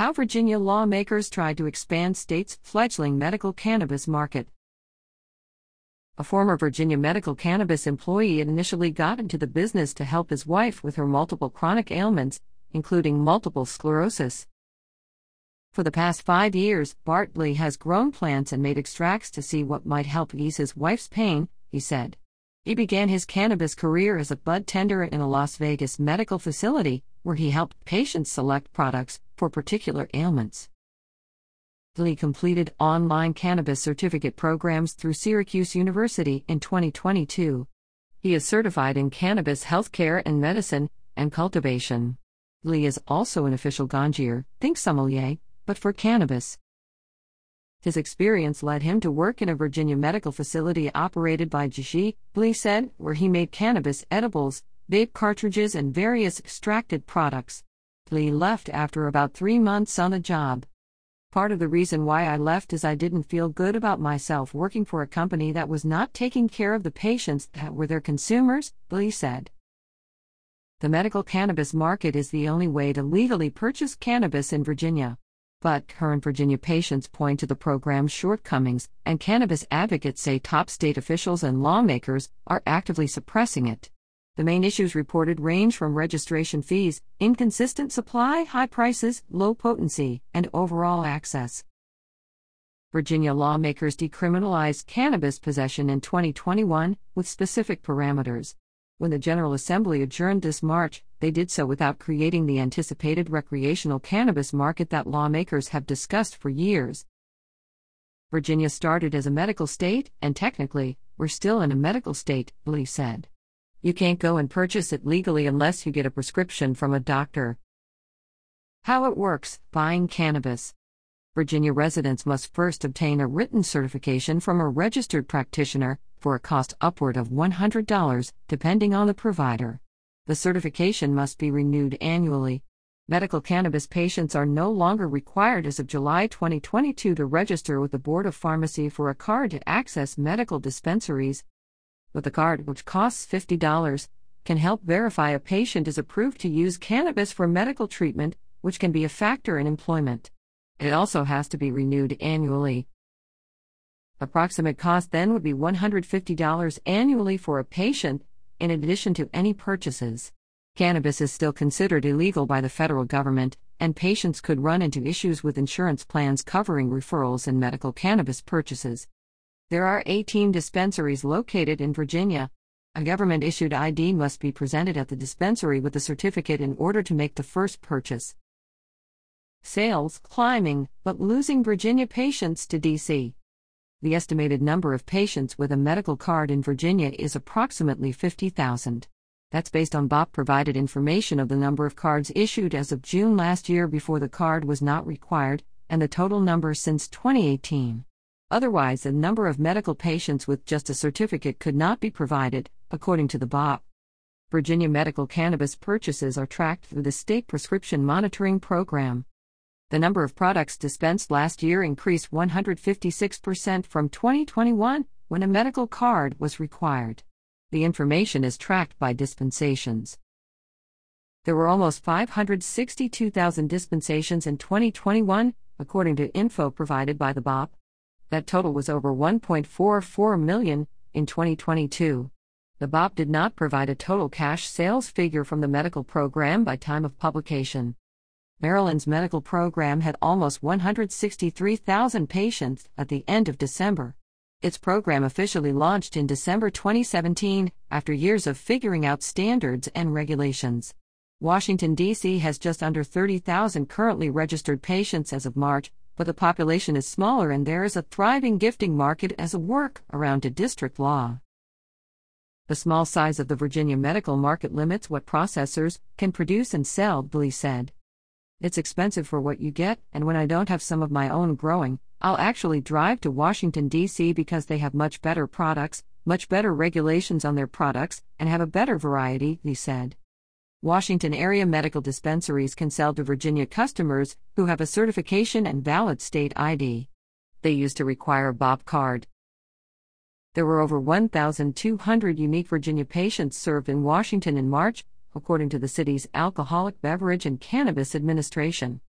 How Virginia lawmakers tried to expand state's fledgling medical cannabis market. A former Virginia medical cannabis employee initially got into the business to help his wife with her multiple chronic ailments, including multiple sclerosis. For the past five years, Bart Dluhy has grown plants and made extracts to see what might help ease his wife's pain, he said. He began his cannabis career as a bud tender in a Las Vegas medical facility, where he helped patients select products for particular ailments. Dluhy completed online cannabis certificate programs through Syracuse University in 2022. He is certified in cannabis healthcare and medicine and cultivation. Dluhy is also an official ganjier, think sommelier, but for cannabis. His experience led him to work in a Virginia medical facility operated by Jushi, Dluhy said, where he made cannabis edibles, vape cartridges, and various extracted products. Dluhy left after about three months on the job. Part of the reason why I left is I didn't feel good about myself working for a company that was not taking care of the patients that were their consumers, Dluhy said. The medical cannabis market is the only way to legally purchase cannabis in Virginia. But current Virginia patients point to the program's shortcomings, and cannabis advocates say top state officials and lawmakers are actively suppressing it. The main issues reported range from registration fees, inconsistent supply, high prices, low potency, and overall access. Virginia lawmakers decriminalized cannabis possession in 2021 with specific parameters. When the General Assembly adjourned this March, they did so without creating the anticipated recreational cannabis market that lawmakers have discussed for years. Virginia started as a medical state, and technically, we're still in a medical state, Dluhy said. You can't go and purchase it legally unless you get a prescription from a doctor. How it works buying cannabis. Virginia residents must first obtain a written certification from a registered practitioner, for a cost upward of $100, depending on the provider. The certification must be renewed annually. Medical cannabis patients are no longer required as of July 2022 to register with the Board of Pharmacy for a card to access medical dispensaries. But the card, which costs $50, can help verify a patient is approved to use cannabis for medical treatment, which can be a factor in employment. It also has to be renewed annually. Approximate cost then would be $150 annually for a patient, in addition to any purchases. Cannabis is still considered illegal by the federal government, and patients could run into issues with insurance plans covering referrals and medical cannabis purchases. There are 18 dispensaries located in Virginia. A government issued ID must be presented at the dispensary with a certificate in order to make the first purchase. Sales climbing, but losing Virginia patients to DC the estimated number of patients with a medical card in Virginia is approximately 50,000. That's based on BOP provided information of the number of cards issued as of June last year before the card was not required, and the total number since 2018. Otherwise, the number of medical patients with just a certificate could not be provided, according to the BOP. Virginia medical cannabis purchases are tracked through the State Prescription Monitoring Program. The number of products dispensed last year increased 156% from 2021, when a medical card was required. The information is tracked by dispensations. There were almost 562,000 dispensations in 2021, according to info provided by the BOP. That total was over 1.44 million in 2022. The BOP did not provide a total cash sales figure from the medical program by time of publication. Maryland's medical program had almost 163,000 patients at the end of December. Its program officially launched in December 2017 after years of figuring out standards and regulations. Washington, D.C. has just under 30,000 currently registered patients as of March, but the population is smaller and there is a thriving gifting market as a work around to district law. The small size of the Virginia medical market limits what processors can produce and sell, Dluhy said. It's expensive for what you get, and when I don't have some of my own growing, I'll actually drive to Washington, D.C. because they have much better products, much better regulations on their products, and have a better variety, he said. Washington area medical dispensaries can sell to Virginia customers who have a certification and valid state ID. They used to require a BOP card. There were over 1,200 unique Virginia patients served in Washington in March, according to the city's Alcoholic Beverage and Cannabis Administration.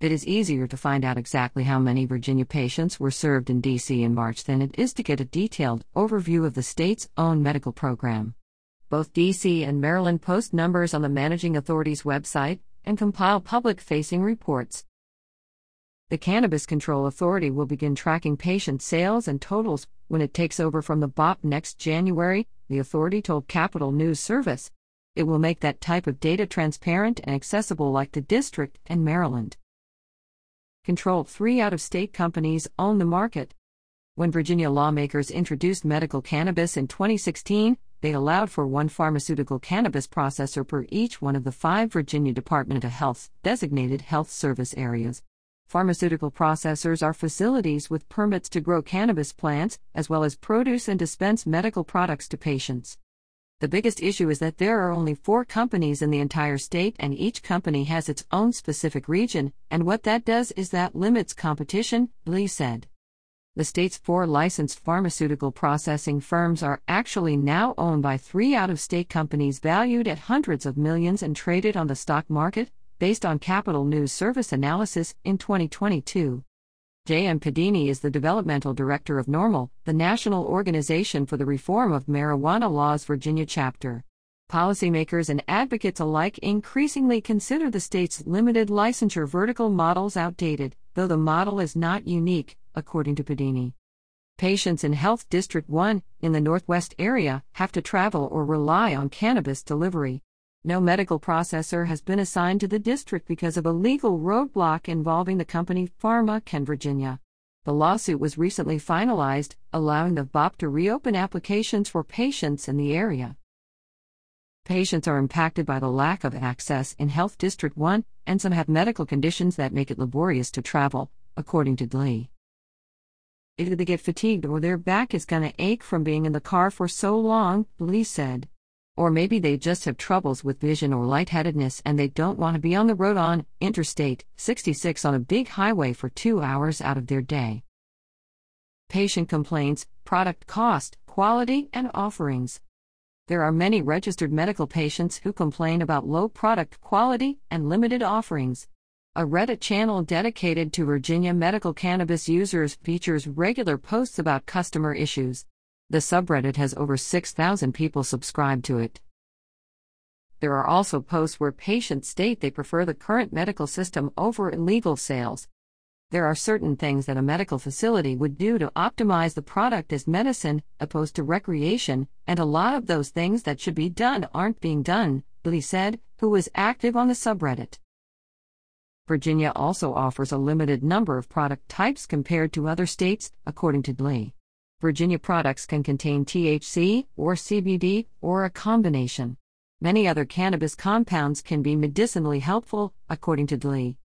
It is easier to find out exactly how many Virginia patients were served in D.C. in March than it is to get a detailed overview of the state's own medical program. Both D.C. and Maryland post numbers on the managing authority's website and compile public facing reports. The Cannabis Control Authority will begin tracking patient sales and totals when it takes over from the BOP next January, the authority told Capital News Service. It will make that type of data transparent and accessible like the district and Maryland. Control three out of state companies own the market. When Virginia lawmakers introduced medical cannabis in 2016, they allowed for one pharmaceutical cannabis processor per each one of the five Virginia Department of Health's designated health service areas. Pharmaceutical processors are facilities with permits to grow cannabis plants, as well as produce and dispense medical products to patients. The biggest issue is that there are only four companies in the entire state, and each company has its own specific region, and what that does is that limits competition, Dluhy said. The state's four licensed pharmaceutical processing firms are actually now owned by three out of state companies valued at hundreds of millions and traded on the stock market, based on Capital News Service analysis in 2022. J.M. Pedini is the developmental director of NORML, the National Organization for the Reform of Marijuana Laws Virginia chapter. Policymakers and advocates alike increasingly consider the state's limited licensure vertical models outdated, though the model is not unique, according to Pedini. Patients in Health District 1, in the Northwest area, have to travel or rely on cannabis delivery. No medical processor has been assigned to the district because of a legal roadblock involving the company PharmaCann Virginia. The lawsuit was recently finalized, allowing the BOP to reopen applications for patients in the area. Patients are impacted by the lack of access in Health District 1, and some have medical conditions that make it laborious to travel, according to Dluhy. Either they get fatigued or their back is gonna ache from being in the car for so long, Dluhy said. Or maybe they just have troubles with vision or lightheadedness and they don't want to be on the road on Interstate 66 on a big highway for two hours out of their day. Patient complaints, product cost, quality, and offerings. There are many registered medical patients who complain about low product quality and limited offerings. A Reddit channel dedicated to Virginia medical cannabis users features regular posts about customer issues. The subreddit has over 6,000 people subscribed to it. There are also posts where patients state they prefer the current medical system over illegal sales. There are certain things that a medical facility would do to optimize the product as medicine, opposed to recreation, and a lot of those things that should be done aren't being done, Dluhy said, who was active on the subreddit. Virginia also offers a limited number of product types compared to other states, according to Dluhy. Virginia products can contain THC or CBD or a combination. Many other cannabis compounds can be medicinally helpful, according to Dluhy.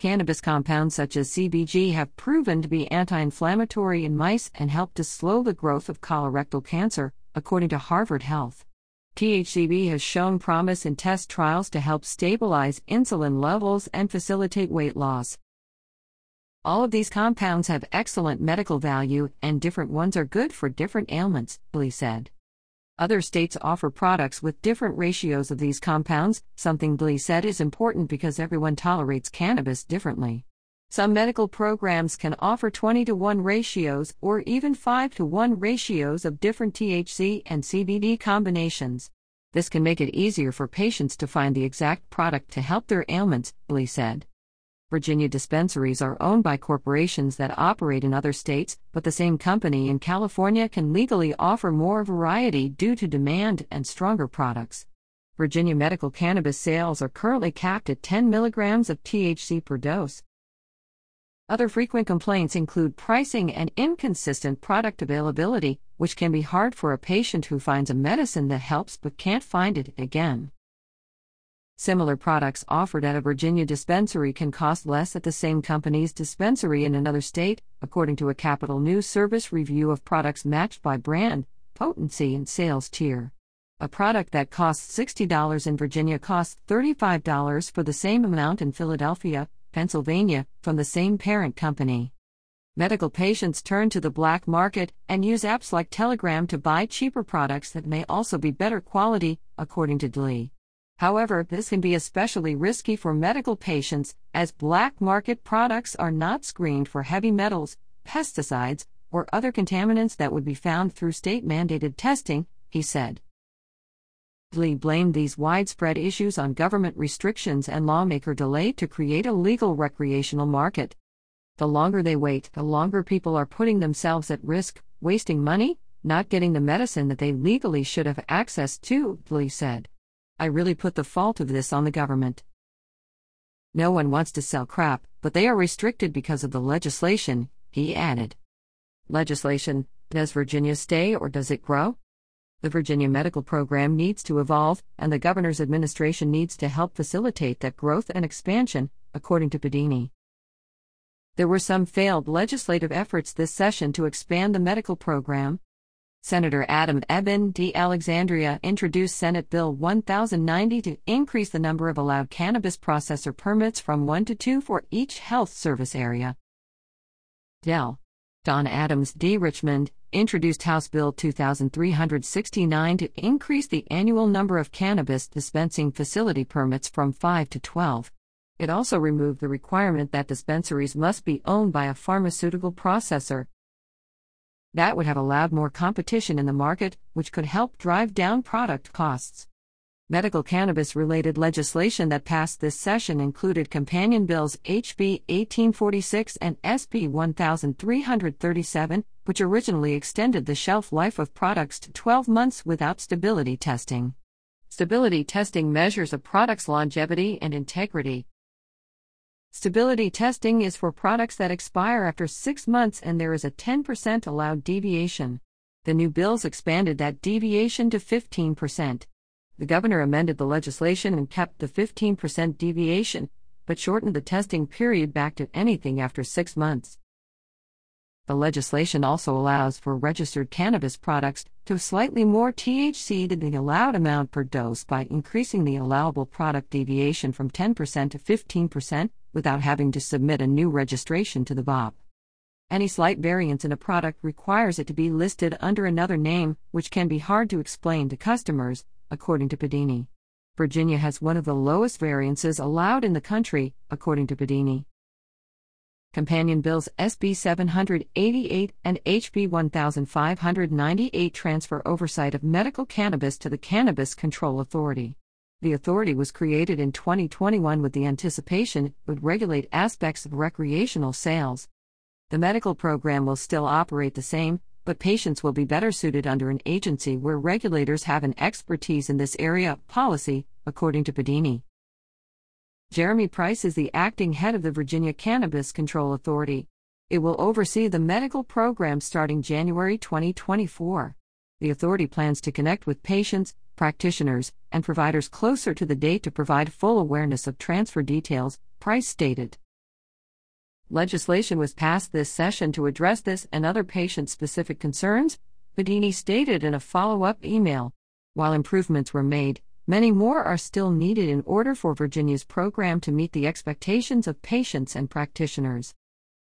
Cannabis compounds such as CBG have proven to be anti inflammatory in mice and help to slow the growth of colorectal cancer, according to Harvard Health. THCV has shown promise in test trials to help stabilize insulin levels and facilitate weight loss. All of these compounds have excellent medical value, and different ones are good for different ailments, Dluhy said. Other states offer products with different ratios of these compounds, something Dluhy said is important because everyone tolerates cannabis differently. Some medical programs can offer 20 to 1 ratios or even 5 to 1 ratios of different THC and CBD combinations. This can make it easier for patients to find the exact product to help their ailments, Dluhy said. Virginia dispensaries are owned by corporations that operate in other states, but the same company in California can legally offer more variety due to demand and stronger products. Virginia medical cannabis sales are currently capped at 10 milligrams of THC per dose. Other frequent complaints include pricing and inconsistent product availability, which can be hard for a patient who finds a medicine that helps but can't find it again. Similar products offered at a Virginia dispensary can cost less at the same company's dispensary in another state, according to a Capital News Service review of products matched by brand, potency, and sales tier. A product that costs $60 in Virginia costs $35 for the same amount in Philadelphia, Pennsylvania, from the same parent company. Medical patients turn to the black market and use apps like Telegram to buy cheaper products that may also be better quality, according to Dluhy. However, this can be especially risky for medical patients, as black market products are not screened for heavy metals, pesticides, or other contaminants that would be found through state mandated testing, he said. Dluhy blamed these widespread issues on government restrictions and lawmaker delay to create a legal recreational market. The longer they wait, the longer people are putting themselves at risk, wasting money, not getting the medicine that they legally should have access to, Dluhy said. I really put the fault of this on the government. No one wants to sell crap, but they are restricted because of the legislation, he added. Legislation Does Virginia stay or does it grow? The Virginia medical program needs to evolve, and the governor's administration needs to help facilitate that growth and expansion, according to Pedini. There were some failed legislative efforts this session to expand the medical program, Senator Adam Ebbin D. Alexandria introduced Senate Bill 1090 to increase the number of allowed cannabis processor permits from one to two for each health service area. Del. Dawn Adams D. Richmond introduced House Bill 2369 to increase the annual number of cannabis dispensing facility permits from 5 to 12. It also removed the requirement that dispensaries must be owned by a pharmaceutical processor, that would have allowed more competition in the market, which could help drive down product costs. Medical cannabis related legislation that passed this session included companion bills HB 1846 and SB 1337, which originally extended the shelf life of products to 12 months without stability testing. Stability testing measures a product's longevity and integrity, Stability testing is for products that expire after six months and there is a 10% allowed deviation. The new bills expanded that deviation to 15%. The governor amended the legislation and kept the 15% deviation, but shortened the testing period back to anything after six months. The legislation also allows for registered cannabis products to slightly more THC than the allowed amount per dose by increasing the allowable product deviation from 10% to 15% without having to submit a new registration to the BOP. Any slight variance in a product requires it to be listed under another name, which can be hard to explain to customers, according to Pedini. Virginia has one of the lowest variances allowed in the country, according to Pedini. Companion Bills SB 788 and HB 1598 transfer oversight of medical cannabis to the Cannabis Control Authority. The authority was created in 2021 with the anticipation it would regulate aspects of recreational sales. The medical program will still operate the same, but patients will be better suited under an agency where regulators have an expertise in this area of policy, according to Pedini. Jeremy Price is the acting head of the Virginia Cannabis Control Authority. It will oversee the medical program starting January 2024. The authority plans to connect with patients, practitioners, and providers closer to the date to provide full awareness of transfer details, Price stated. Legislation was passed this session to address this and other patient specific concerns, Pedini stated in a follow up email. While improvements were made, many more are still needed in order for Virginia's program to meet the expectations of patients and practitioners.